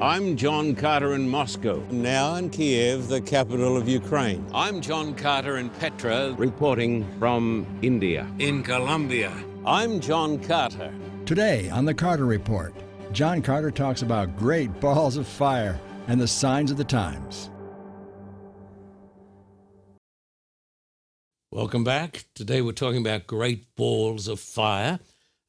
I'm John Carter in Moscow, now in Kiev, the capital of Ukraine. I'm John Carter in Petra, reporting from India. In Colombia. I'm John Carter. Today on the Carter Report, John Carter talks about great balls of fire and the signs of the times. Welcome back. Today we're talking about great balls of fire,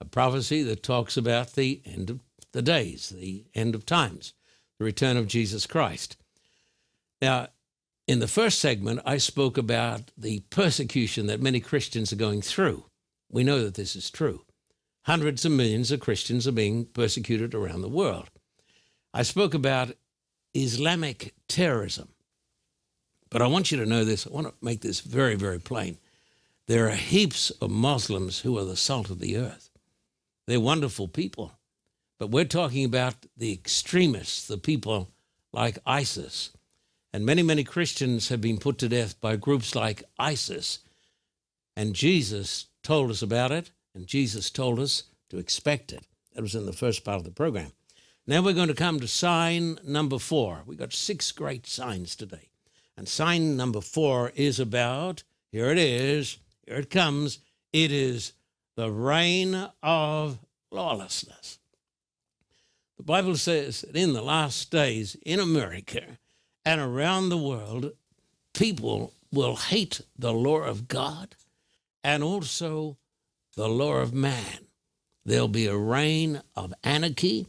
a prophecy that talks about the end of the days, the end of times the return of Jesus Christ. Now, in the first segment, I spoke about the persecution that many Christians are going through. We know that this is true. Hundreds of millions of Christians are being persecuted around the world. I spoke about Islamic terrorism. But I want you to know this. I want to make this very, very plain. There are heaps of Muslims who are the salt of the earth. They're wonderful people. But we're talking about the extremists, the people like ISIS. And many, many Christians have been put to death by groups like ISIS. And Jesus told us about it, and Jesus told us to expect it. That was in the first part of the program. Now we're going to come to sign number four. We've got six great signs today. And sign number four is about, here it is, here it comes, it is the reign of lawlessness. The Bible says that in the last days in America and around the world, people will hate the law of God and also the law of man. There'll be a reign of anarchy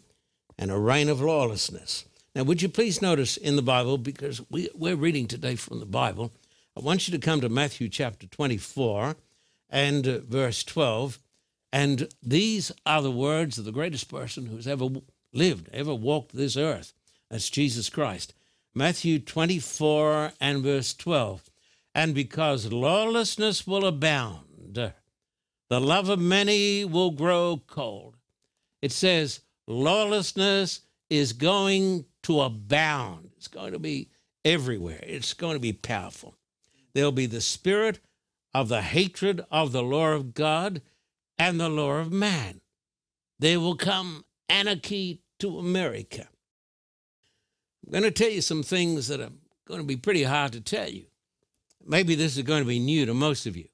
and a reign of lawlessness. Now, would you please notice in the Bible, because we, we're reading today from the Bible, I want you to come to Matthew chapter 24 and uh, verse 12. And these are the words of the greatest person who's ever lived, ever walked this earth. That's Jesus Christ. Matthew 24 and verse 12. And because lawlessness will abound, the love of many will grow cold. It says lawlessness is going to abound. It's going to be everywhere. It's going to be powerful. There'll be the spirit of the hatred of the law of God and the law of man. There will come anarchy to America. I'm going to tell you some things that are going to be pretty hard to tell you. Maybe this is going to be new to most of you.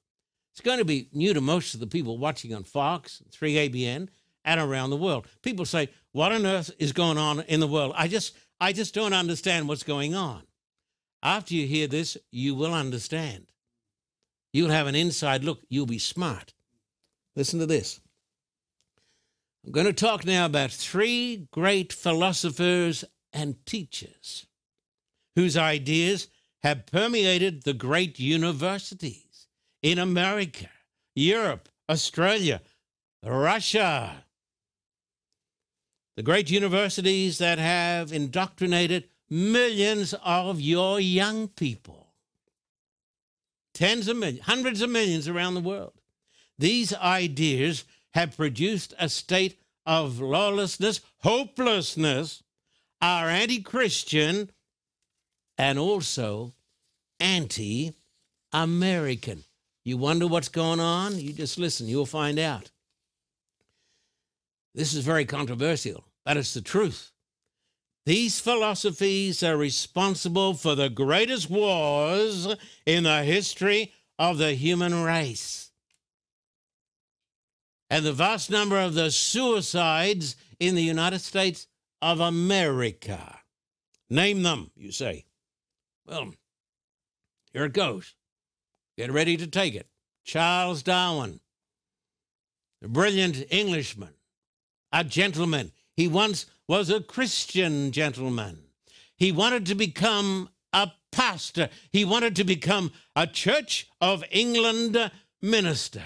It's going to be new to most of the people watching on Fox, 3ABN, and around the world. People say, "What on earth is going on in the world?" I just I just don't understand what's going on. After you hear this, you will understand. You'll have an inside look. You'll be smart. Listen to this. I'm going to talk now about three great philosophers and teachers whose ideas have permeated the great universities in America, Europe, Australia, Russia. The great universities that have indoctrinated millions of your young people. Tens of millions, hundreds of millions around the world. These ideas have produced a state of lawlessness, hopelessness, are anti Christian, and also anti American. You wonder what's going on? You just listen, you'll find out. This is very controversial, but it's the truth. These philosophies are responsible for the greatest wars in the history of the human race and the vast number of the suicides in the United States of America. Name them, you say. Well, here it goes. Get ready to take it. Charles Darwin, a brilliant Englishman, a gentleman. He once was a Christian gentleman. He wanted to become a pastor. He wanted to become a Church of England minister.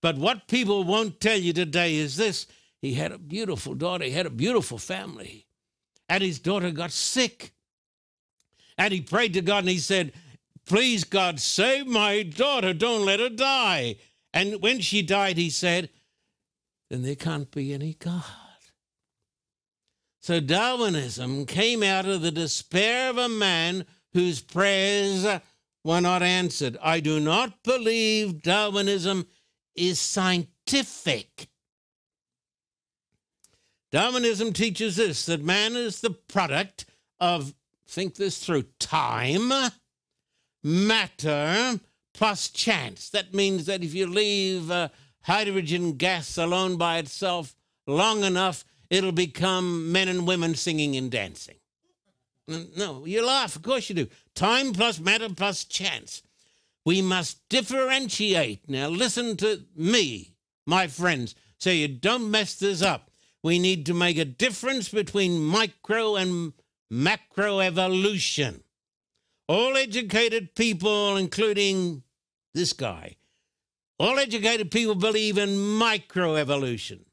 But what people won't tell you today is this he had a beautiful daughter, he had a beautiful family, and his daughter got sick. And he prayed to God and he said, Please, God, save my daughter, don't let her die. And when she died, he said, Then there can't be any God. So Darwinism came out of the despair of a man whose prayers were not answered. I do not believe Darwinism is scientific. Darwinism teaches this that man is the product of, think this through, time, matter, plus chance. That means that if you leave uh, hydrogen gas alone by itself long enough, it'll become men and women singing and dancing. No, you laugh. Of course you do. Time plus matter plus chance. We must differentiate. Now, listen to me, my friends, so you don't mess this up. We need to make a difference between micro and macro evolution. All educated people, including this guy, all educated people believe in microevolution.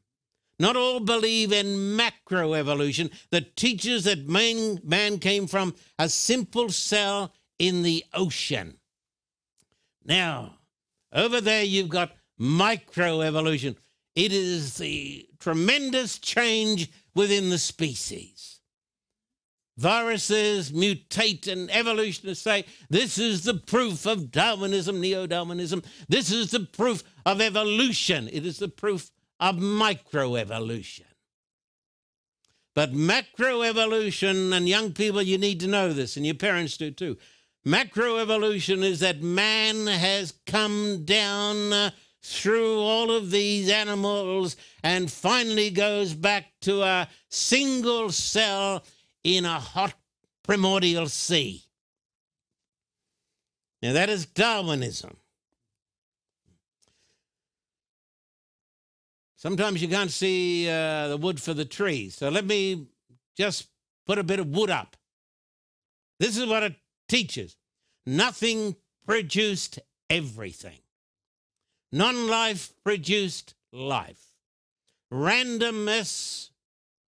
Not all believe in macroevolution that teaches that man, man came from a simple cell in the ocean. Now, over there you've got microevolution. It is the tremendous change within the species. Viruses mutate, and evolutionists say this is the proof of Darwinism, neo Darwinism. This is the proof of evolution. It is the proof of microevolution. But macroevolution, and young people, you need to know this, and your parents do too. Macroevolution is that man has come down uh, through all of these animals and finally goes back to a single cell in a hot primordial sea. Now, that is Darwinism. Sometimes you can't see uh, the wood for the trees. So let me just put a bit of wood up. This is what it teaches nothing produced everything, non life produced life. Randomness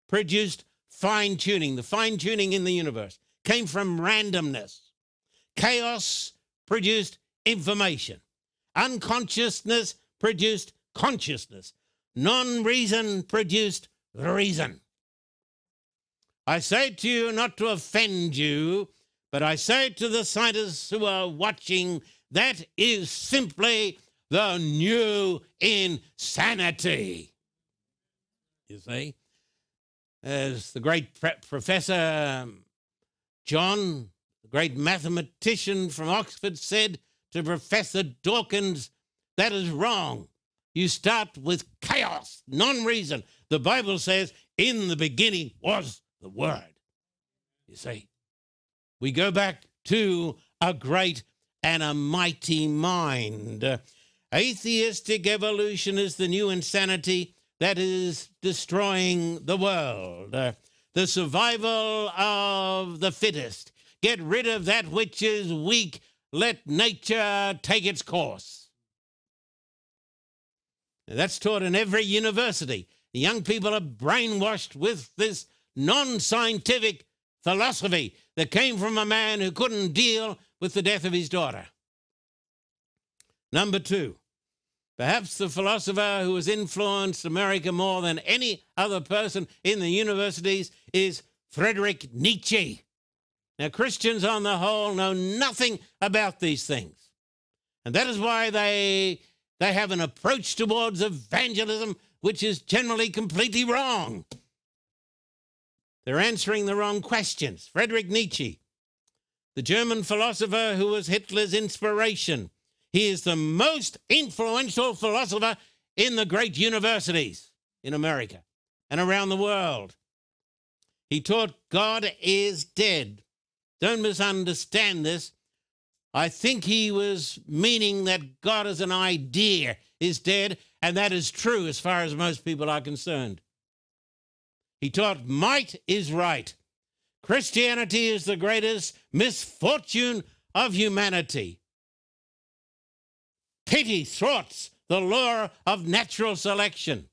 produced fine tuning. The fine tuning in the universe came from randomness. Chaos produced information. Unconsciousness produced consciousness. Non reason produced reason. I say to you not to offend you, but I say to the scientists who are watching that is simply the new insanity. You see? As the great Professor um, John, the great mathematician from Oxford, said to Professor Dawkins, that is wrong. You start with chaos, non reason. The Bible says, in the beginning was the Word. You see, we go back to a great and a mighty mind. Atheistic evolution is the new insanity that is destroying the world. The survival of the fittest. Get rid of that which is weak. Let nature take its course. That's taught in every university. Young people are brainwashed with this non scientific philosophy that came from a man who couldn't deal with the death of his daughter. Number two, perhaps the philosopher who has influenced America more than any other person in the universities is Friedrich Nietzsche. Now, Christians on the whole know nothing about these things. And that is why they they have an approach towards evangelism which is generally completely wrong. They're answering the wrong questions. Friedrich Nietzsche, the German philosopher who was Hitler's inspiration, he is the most influential philosopher in the great universities in America and around the world. He taught God is dead. Don't misunderstand this. I think he was meaning that God as an idea is dead, and that is true as far as most people are concerned. He taught might is right. Christianity is the greatest misfortune of humanity. Pity thwarts the law of natural selection.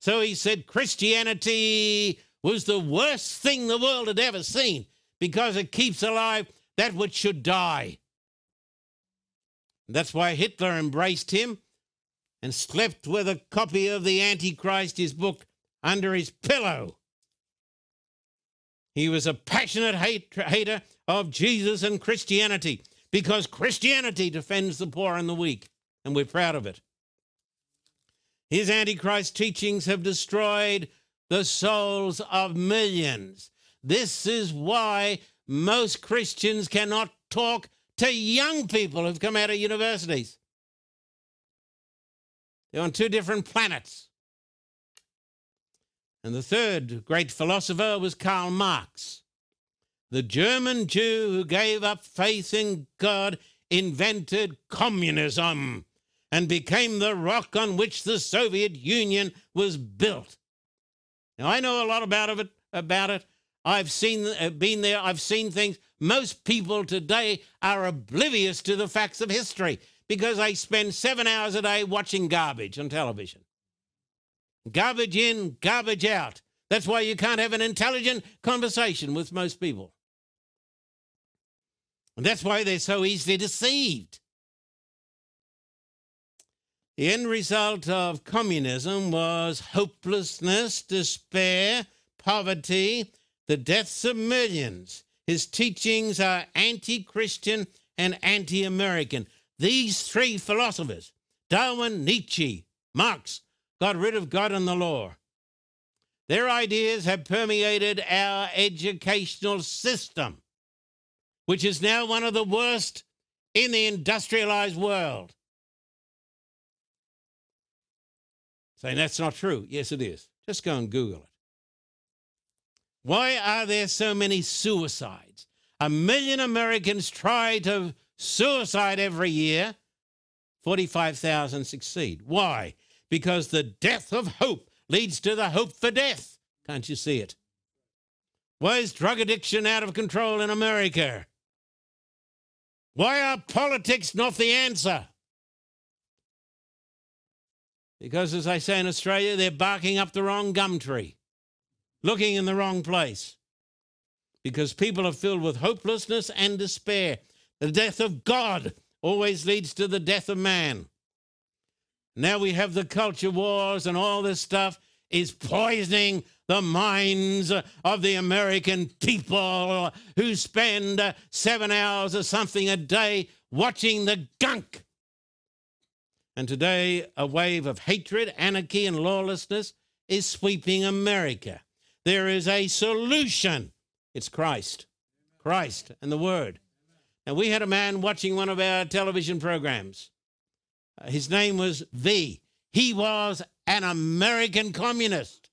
So he said Christianity was the worst thing the world had ever seen because it keeps alive that which should die. That's why Hitler embraced him and slept with a copy of the Antichrist, his book, under his pillow. He was a passionate hate, hater of Jesus and Christianity because Christianity defends the poor and the weak, and we're proud of it. His Antichrist teachings have destroyed the souls of millions. This is why most Christians cannot talk to young people who've come out of universities. They're on two different planets. And the third great philosopher was Karl Marx, the German Jew who gave up faith in God, invented communism, and became the rock on which the Soviet Union was built. Now, I know a lot about it. About it. I've seen, uh, been there. I've seen things. Most people today are oblivious to the facts of history because they spend seven hours a day watching garbage on television. Garbage in, garbage out. That's why you can't have an intelligent conversation with most people. And that's why they're so easily deceived. The end result of communism was hopelessness, despair, poverty, the deaths of millions. His teachings are anti Christian and anti American. These three philosophers, Darwin, Nietzsche, Marx, got rid of God and the law. Their ideas have permeated our educational system, which is now one of the worst in the industrialized world. Saying that's not true. Yes, it is. Just go and Google it. Why are there so many suicides? A million Americans try to suicide every year. 45,000 succeed. Why? Because the death of hope leads to the hope for death. Can't you see it? Why is drug addiction out of control in America? Why are politics not the answer? Because, as I say in Australia, they're barking up the wrong gum tree, looking in the wrong place. Because people are filled with hopelessness and despair. The death of God always leads to the death of man. Now we have the culture wars and all this stuff is poisoning the minds of the American people who spend seven hours or something a day watching the gunk and today, a wave of hatred, anarchy, and lawlessness is sweeping America. There is a solution. It's Christ. Christ and the Word. Now, we had a man watching one of our television programs. Uh, his name was V. He was an American communist,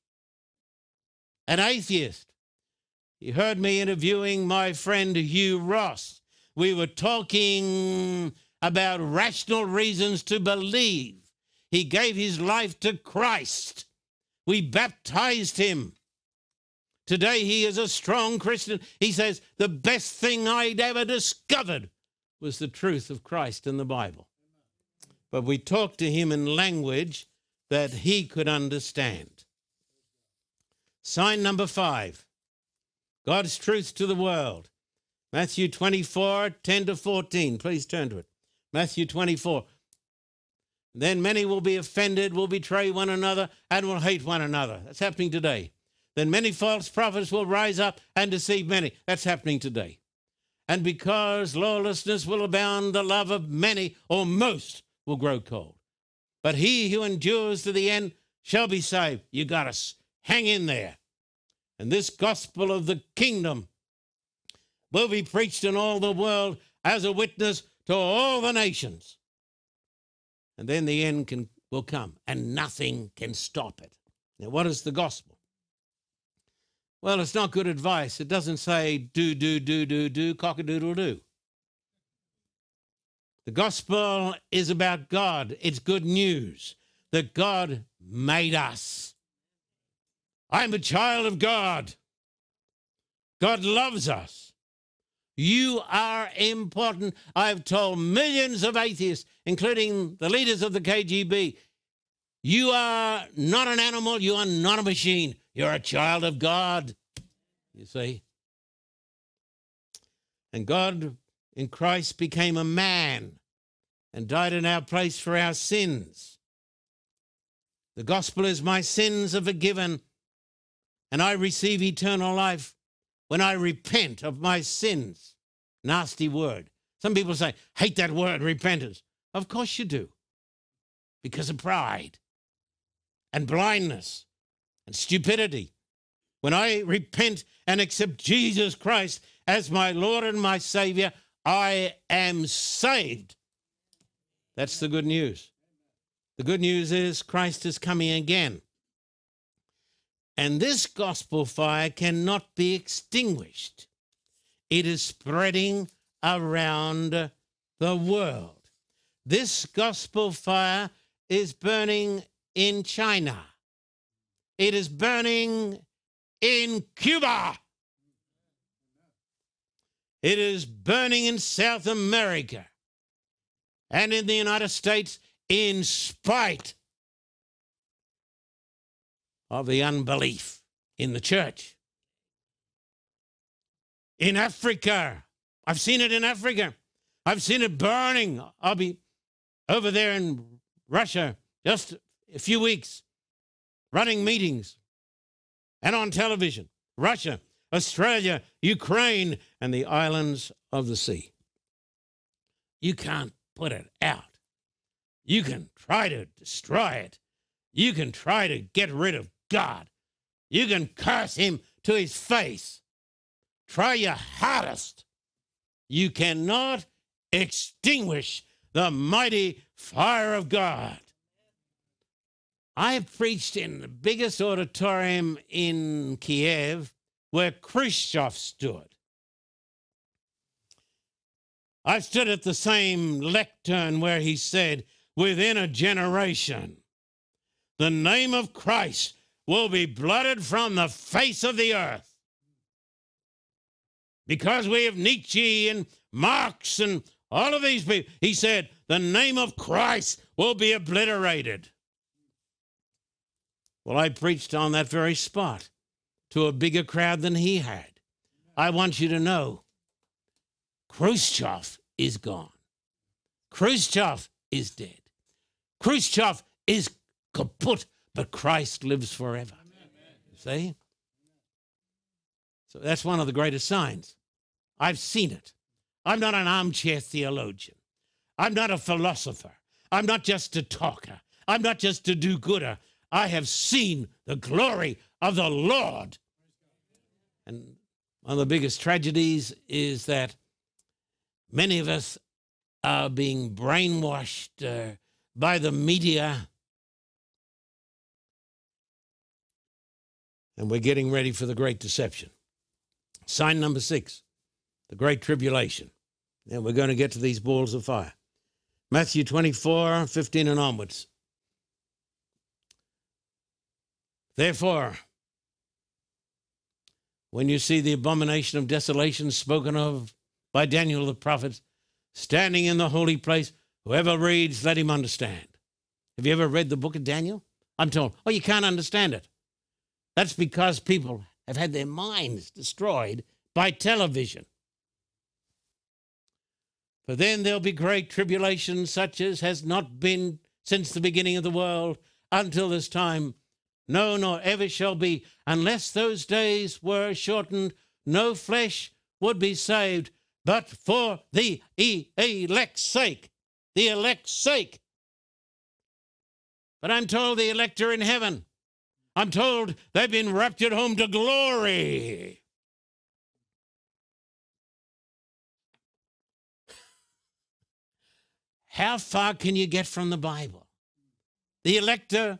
an atheist. He heard me interviewing my friend Hugh Ross. We were talking about rational reasons to believe. He gave his life to Christ. We baptized him. Today he is a strong Christian. He says, The best thing I'd ever discovered was the truth of Christ in the Bible. But we talked to him in language that he could understand. Sign number five God's truth to the world. Matthew 24, 10 to 14. Please turn to it. Matthew 24. Then many will be offended, will betray one another, and will hate one another. That's happening today. Then many false prophets will rise up and deceive many. That's happening today. And because lawlessness will abound, the love of many or most will grow cold. But he who endures to the end shall be saved. You got to hang in there. And this gospel of the kingdom will be preached in all the world as a witness to all the nations. And then the end can, will come, and nothing can stop it. Now, what is the gospel? Well, it's not good advice. It doesn't say do, do, do, do, do, cock a doodle doo. The gospel is about God. It's good news that God made us. I'm a child of God. God loves us. You are important. I've told millions of atheists, including the leaders of the KGB, you are not an animal, you are not a machine. You're a child of God. You see? And God in Christ became a man and died in our place for our sins. The gospel is my sins are forgiven and I receive eternal life when I repent of my sins. Nasty word. Some people say, hate that word, repentance. Of course you do, because of pride and blindness and stupidity. When I repent and accept Jesus Christ as my Lord and my Savior, I am saved. That's the good news. The good news is Christ is coming again. And this gospel fire cannot be extinguished. It is spreading around the world. This gospel fire is burning in China. It is burning in Cuba. It is burning in South America and in the United States in spite of the unbelief in the church. In Africa, I've seen it in Africa. I've seen it burning. I'll be over there in Russia just a few weeks running meetings and on television. Russia, Australia, Ukraine, and the islands of the sea. You can't put it out. You can try to destroy it. You can try to get rid of God. You can curse him to his face. Try your hardest. You cannot extinguish the mighty fire of God. I've preached in the biggest auditorium in Kiev where Khrushchev stood. I stood at the same lectern where he said, within a generation, the name of Christ will be blotted from the face of the earth. Because we have Nietzsche and Marx and all of these people, he said, the name of Christ will be obliterated. Well, I preached on that very spot to a bigger crowd than he had. I want you to know Khrushchev is gone. Khrushchev is dead. Khrushchev is kaput, but Christ lives forever. See? So that's one of the greatest signs. I've seen it. I'm not an armchair theologian. I'm not a philosopher. I'm not just a talker. I'm not just a do gooder. I have seen the glory of the Lord. And one of the biggest tragedies is that many of us are being brainwashed uh, by the media. And we're getting ready for the great deception. Sign number six the great tribulation. And we're going to get to these balls of fire. Matthew 24, 15 and onwards. Therefore, when you see the abomination of desolation spoken of by Daniel the prophet standing in the holy place, whoever reads, let him understand. Have you ever read the book of Daniel? I'm told, oh, you can't understand it. That's because people have had their minds destroyed by television. For then there'll be great tribulation, such as has not been since the beginning of the world until this time no, nor ever shall be, unless those days were shortened, no flesh would be saved, but for the e- elect's sake. The elect's sake. But I'm told the elect are in heaven. I'm told they've been raptured home to glory. How far can you get from the Bible? The elect are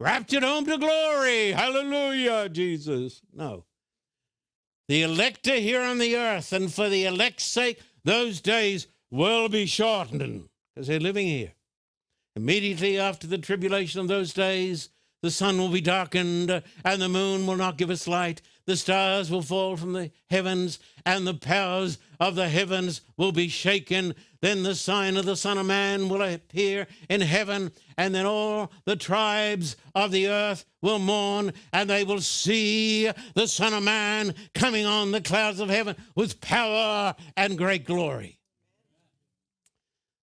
raptured home to glory. Hallelujah, Jesus. No. The elect are here on the earth, and for the elect's sake, those days will be shortened because they're living here. Immediately after the tribulation of those days, the sun will be darkened, and the moon will not give us light. The stars will fall from the heavens, and the powers of the heavens will be shaken. Then the sign of the Son of Man will appear in heaven, and then all the tribes of the earth will mourn, and they will see the Son of Man coming on the clouds of heaven with power and great glory.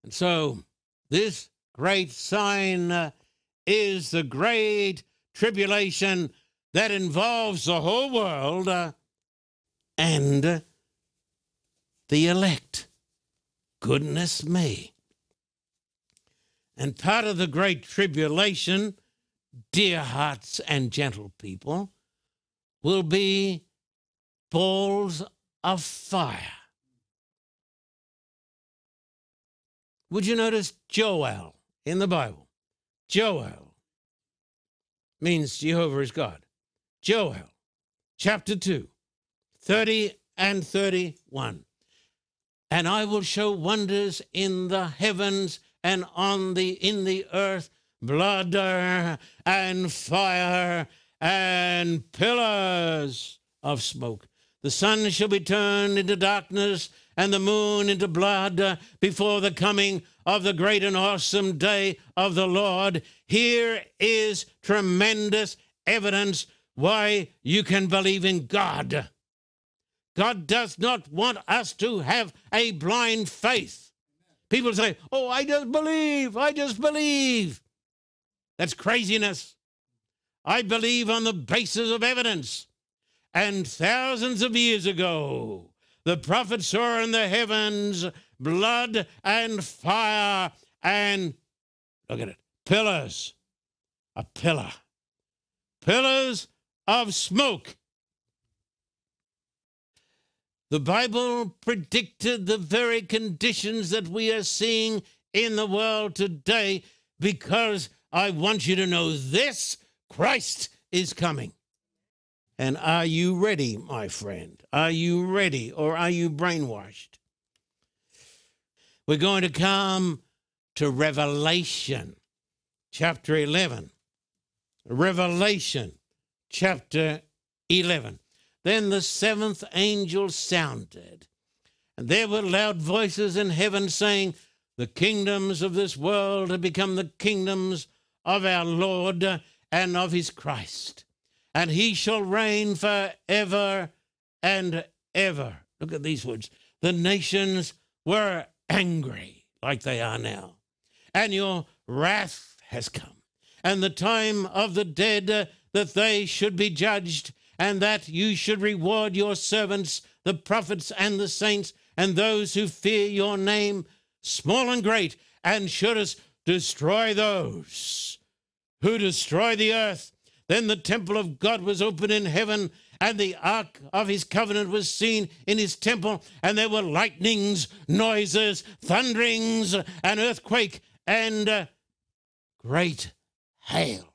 And so, this great sign uh, is the great tribulation that involves the whole world uh, and the elect. Goodness me. And part of the great tribulation dear hearts and gentle people will be balls of fire. Would you notice Joel in the Bible? Joel means Jehovah is God. Joel chapter 2, 30 and 31. And I will show wonders in the heavens and on the in the earth, blood and fire and pillars of smoke. The sun shall be turned into darkness and the moon into blood before the coming of the great and awesome day of the Lord. Here is tremendous evidence why you can believe in God. God does not want us to have a blind faith. People say, Oh, I just believe, I just believe. That's craziness. I believe on the basis of evidence. And thousands of years ago, the prophet saw in the heavens blood and fire and, look at it, pillars. A pillar. Pillars of smoke. The Bible predicted the very conditions that we are seeing in the world today because I want you to know this Christ is coming. And are you ready, my friend? Are you ready or are you brainwashed? We're going to come to Revelation chapter 11. Revelation chapter 11. Then the seventh angel sounded, and there were loud voices in heaven saying, The kingdoms of this world have become the kingdoms of our Lord and of his Christ, and he shall reign for ever and ever. Look at these words. The nations were angry like they are now, and your wrath has come, and the time of the dead that they should be judged, and that you should reward your servants, the prophets and the saints, and those who fear your name, small and great, and shouldest destroy those who destroy the earth. Then the temple of God was opened in heaven, and the ark of his covenant was seen in his temple, and there were lightnings, noises, thunderings, an earthquake, and great hail.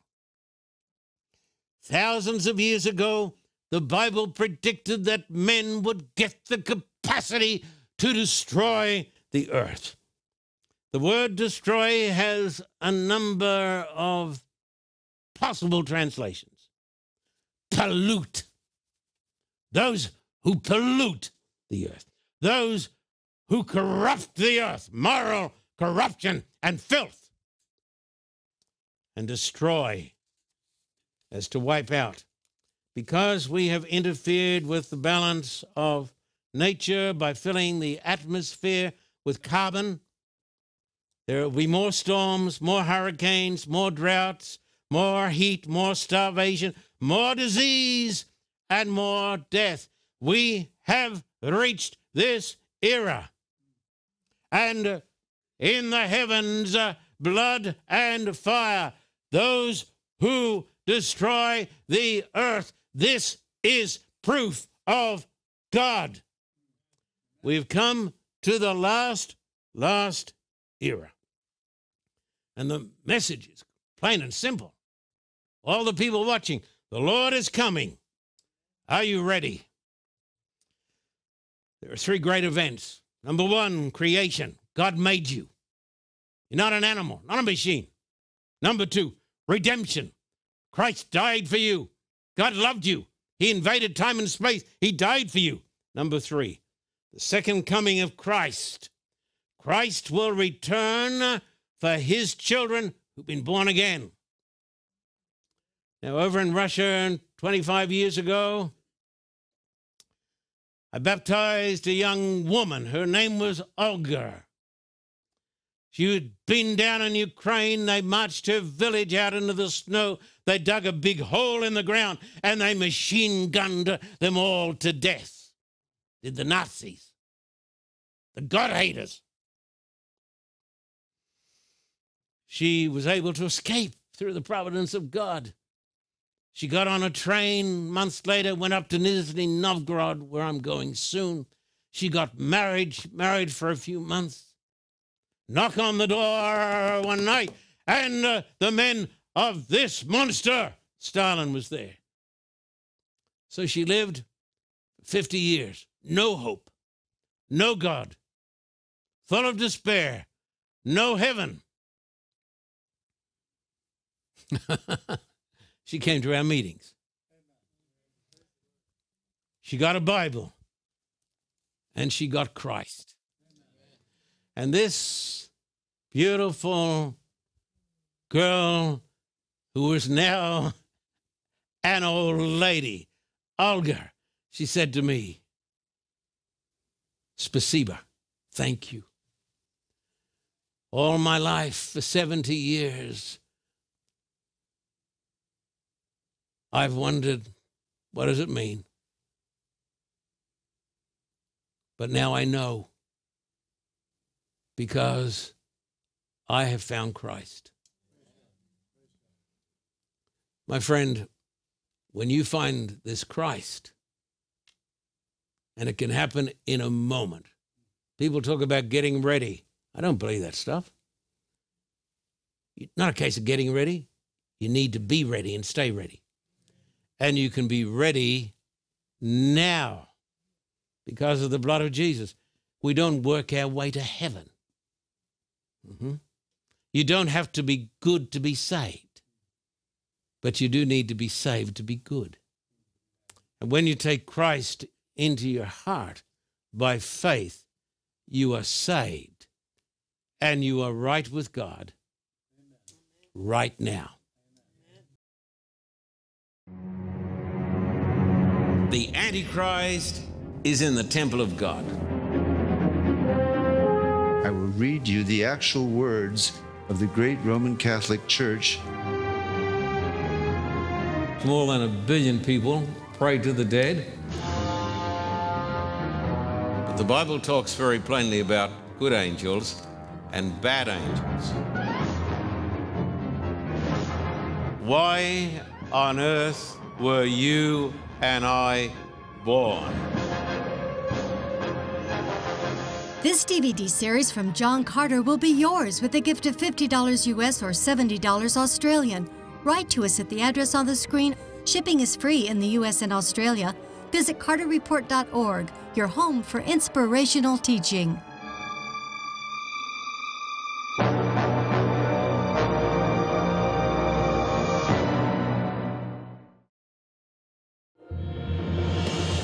Thousands of years ago, the Bible predicted that men would get the capacity to destroy the earth. The word destroy has a number of possible translations. Pollute. Those who pollute the earth. Those who corrupt the earth. Moral corruption and filth. And destroy as to wipe out. Because we have interfered with the balance of nature by filling the atmosphere with carbon, there will be more storms, more hurricanes, more droughts, more heat, more starvation, more disease, and more death. We have reached this era. And in the heavens, uh, blood and fire, those who destroy the earth. This is proof of God. We've come to the last, last era. And the message is plain and simple all the people watching, the Lord is coming. Are you ready? There are three great events. Number one, creation. God made you. You're not an animal, not a machine. Number two, redemption. Christ died for you. God loved you. He invaded time and space. He died for you. Number three, the second coming of Christ. Christ will return for his children who've been born again. Now, over in Russia 25 years ago, I baptized a young woman. Her name was Olga. She had been down in Ukraine. They marched her village out into the snow. They dug a big hole in the ground and they machine gunned them all to death. Did the Nazis, the God haters. She was able to escape through the providence of God. She got on a train months later, went up to Nizhny Novgorod, where I'm going soon. She got married, married for a few months. Knock on the door one night, and uh, the men of this monster, Stalin was there. So she lived 50 years, no hope, no God, full of despair, no heaven. she came to our meetings. She got a Bible and she got Christ. And this beautiful girl who is now an old lady, Olga, she said to me, Spasiba, thank you. All my life, for 70 years, I've wondered, what does it mean? But now I know because I have found Christ. My friend, when you find this Christ, and it can happen in a moment. People talk about getting ready. I don't believe that stuff. Not a case of getting ready. You need to be ready and stay ready. And you can be ready now because of the blood of Jesus. We don't work our way to heaven. Mm-hmm. You don't have to be good to be saved, but you do need to be saved to be good. And when you take Christ into your heart by faith, you are saved and you are right with God right now. The Antichrist is in the temple of God. I will read you the actual words of the great Roman Catholic Church. More than a billion people pray to the dead. But the Bible talks very plainly about good angels and bad angels. Why on earth were you and I born? This DVD series from John Carter will be yours with a gift of $50 US or $70 Australian. Write to us at the address on the screen. Shipping is free in the US and Australia. Visit carterreport.org, your home for inspirational teaching.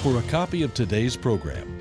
For a copy of today's program,